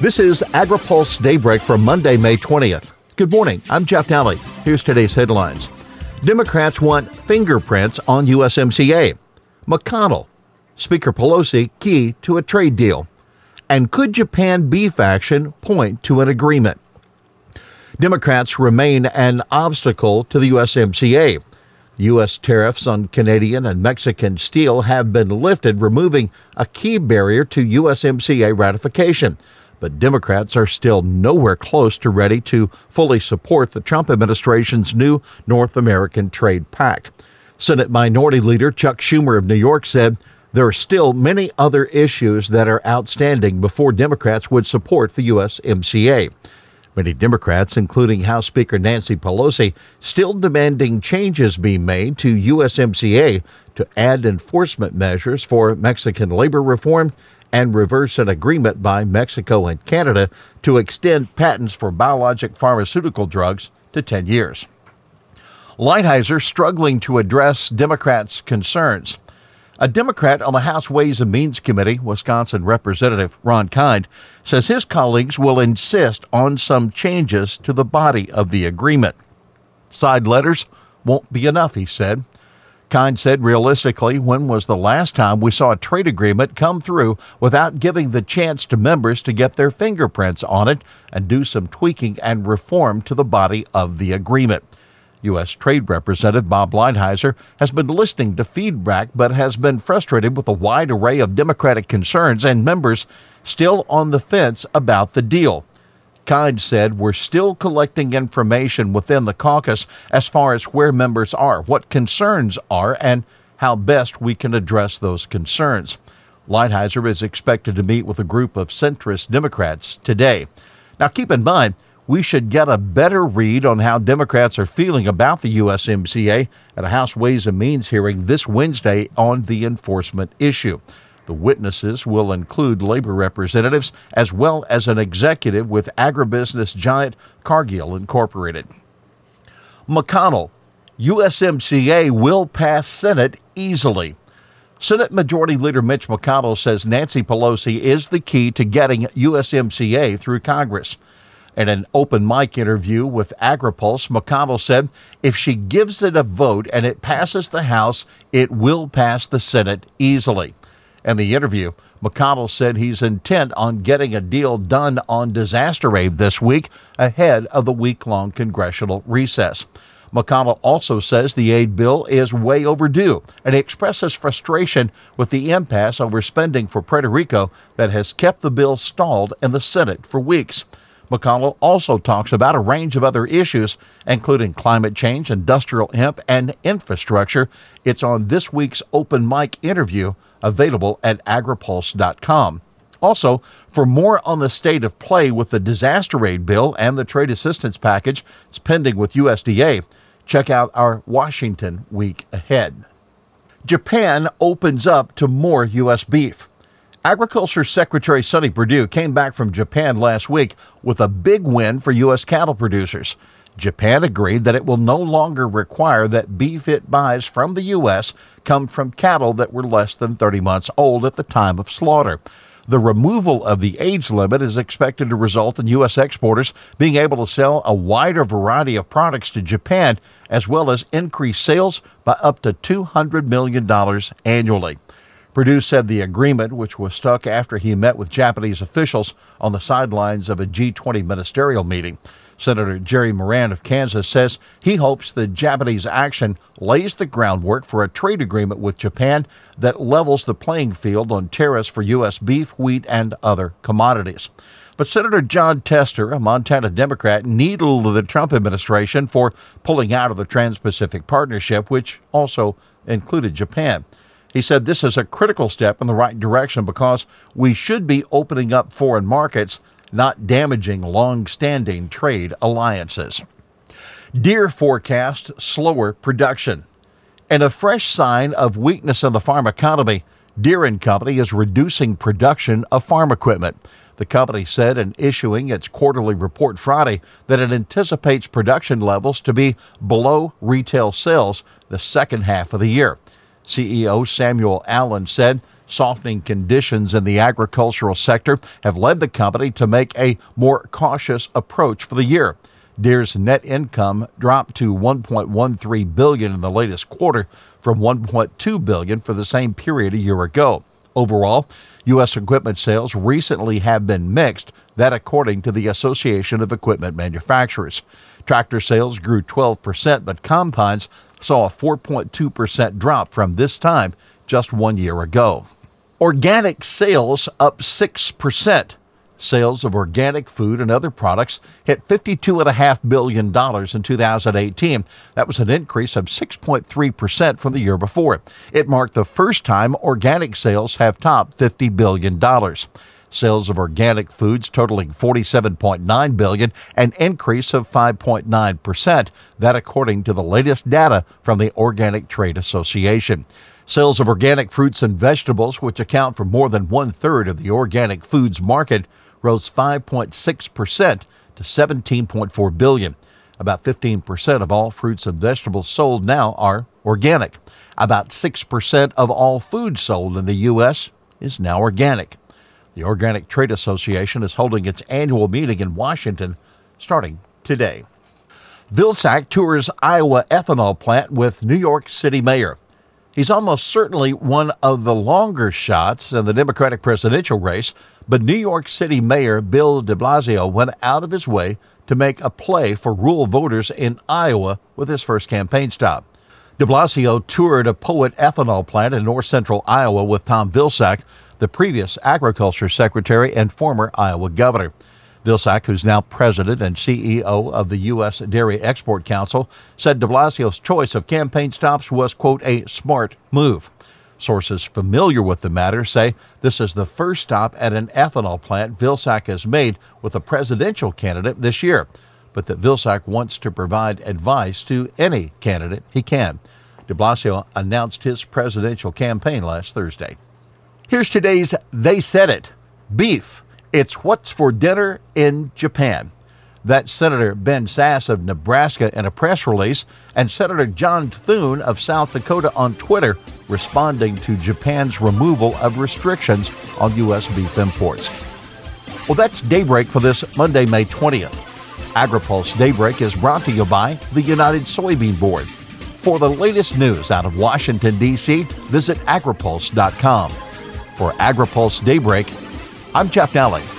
This is AgriPulse Daybreak for Monday, May 20th. Good morning. I'm Jeff Nalley. Here's today's headlines. Democrats want fingerprints on USMCA. McConnell. Speaker Pelosi key to a trade deal. And could Japan beef action point to an agreement? Democrats remain an obstacle to the USMCA. U.S. tariffs on Canadian and Mexican steel have been lifted, removing a key barrier to USMCA ratification. But Democrats are still nowhere close to ready to fully support the Trump administration's new North American Trade Pact. Senate Minority Leader Chuck Schumer of New York said there are still many other issues that are outstanding before Democrats would support the USMCA. Many Democrats, including House Speaker Nancy Pelosi, still demanding changes be made to USMCA to add enforcement measures for Mexican labor reform and reverse an agreement by Mexico and Canada to extend patents for biologic pharmaceutical drugs to 10 years. Lighthizer struggling to address Democrats' concerns. A Democrat on the House Ways and Means Committee, Wisconsin Representative Ron Kind, says his colleagues will insist on some changes to the body of the agreement. Side letters won't be enough, he said. Kind said, realistically, when was the last time we saw a trade agreement come through without giving the chance to members to get their fingerprints on it and do some tweaking and reform to the body of the agreement? U.S. Trade Representative Bob Lighthizer has been listening to feedback but has been frustrated with a wide array of Democratic concerns and members still on the fence about the deal. Kind said, We're still collecting information within the caucus as far as where members are, what concerns are, and how best we can address those concerns. Lighthizer is expected to meet with a group of centrist Democrats today. Now, keep in mind, we should get a better read on how Democrats are feeling about the USMCA at a House Ways and Means hearing this Wednesday on the enforcement issue. The witnesses will include labor representatives as well as an executive with agribusiness giant Cargill Incorporated. McConnell, USMCA will pass Senate easily. Senate Majority Leader Mitch McConnell says Nancy Pelosi is the key to getting USMCA through Congress. In an open mic interview with AgriPulse, McConnell said if she gives it a vote and it passes the House, it will pass the Senate easily. In the interview, McConnell said he's intent on getting a deal done on disaster aid this week ahead of the week long congressional recess. McConnell also says the aid bill is way overdue and he expresses frustration with the impasse over spending for Puerto Rico that has kept the bill stalled in the Senate for weeks. McConnell also talks about a range of other issues, including climate change, industrial hemp, and infrastructure. It's on this week's open mic interview, available at agripulse.com. Also, for more on the state of play with the disaster aid bill and the trade assistance package, pending with USDA. Check out our Washington week ahead. Japan opens up to more U.S. beef. Agriculture Secretary Sonny Perdue came back from Japan last week with a big win for U.S. cattle producers. Japan agreed that it will no longer require that beef it buys from the U.S. come from cattle that were less than 30 months old at the time of slaughter. The removal of the age limit is expected to result in U.S. exporters being able to sell a wider variety of products to Japan, as well as increase sales by up to $200 million annually. Perdue said the agreement, which was struck after he met with Japanese officials on the sidelines of a G20 ministerial meeting. Senator Jerry Moran of Kansas says he hopes the Japanese action lays the groundwork for a trade agreement with Japan that levels the playing field on tariffs for U.S. beef, wheat, and other commodities. But Senator Jon Tester, a Montana Democrat, needled the Trump administration for pulling out of the Trans Pacific Partnership, which also included Japan. He said this is a critical step in the right direction because we should be opening up foreign markets, not damaging long standing trade alliances. Deere forecast slower production. And a fresh sign of weakness in the farm economy, Deere & Company is reducing production of farm equipment. The company said in issuing its quarterly report Friday that it anticipates production levels to be below retail sales the second half of the year. CEO Samuel Allen said Softening conditions in the agricultural sector have led the company to make a more cautious approach for the year. Deere's net income dropped to 1.13 billion in the latest quarter from 1.2 billion for the same period a year ago. Overall, U.S. equipment sales recently have been mixed, that according to the Association of Equipment Manufacturers. Tractor sales grew 12%, but combines saw a 4.2% drop from this time just one year ago. Organic sales up 6%. Sales of organic food and other products hit $52.5 billion in 2018. That was an increase of 6.3% from the year before. It marked the first time organic sales have topped $50 billion. Sales of organic foods totaling 47.9 billion, an increase of 5.9%. That according to the latest data from the Organic Trade Association. Sales of organic fruits and vegetables, which account for more than one third of the organic foods market, rose 5.6% to 17.4 billion. About 15% of all fruits and vegetables sold now are organic. About 6% of all food sold in the U.S. is now organic. The Organic Trade Association is holding its annual meeting in Washington starting today. Vilsack tours Iowa ethanol plant with New York City Mayor. He's almost certainly one of the longer shots in the Democratic presidential race, but New York City Mayor Bill de Blasio went out of his way to make a play for rural voters in Iowa with his first campaign stop. De Blasio toured a Poet ethanol plant in north central Iowa with Tom Vilsack, the previous agriculture secretary and former Iowa governor. Vilsack, who's now president and CEO of the U.S. Dairy Export Council, said de Blasio's choice of campaign stops was, quote, a smart move. Sources familiar with the matter say this is the first stop at an ethanol plant Vilsack has made with a presidential candidate this year, but that Vilsack wants to provide advice to any candidate he can. De Blasio announced his presidential campaign last Thursday. Here's today's They Said It Beef it's what's for dinner in Japan. That's Senator Ben Sasse of Nebraska in a press release, and Senator John Thune of South Dakota on Twitter responding to Japan's removal of restrictions on U.S. beef imports. Well, that's Daybreak for this Monday, May 20th. AgriPulse Daybreak is brought to you by the United Soybean Board. For the latest news out of Washington, D.C., visit agripulse.com. For AgriPulse Daybreak, I'm Jeff Nalley.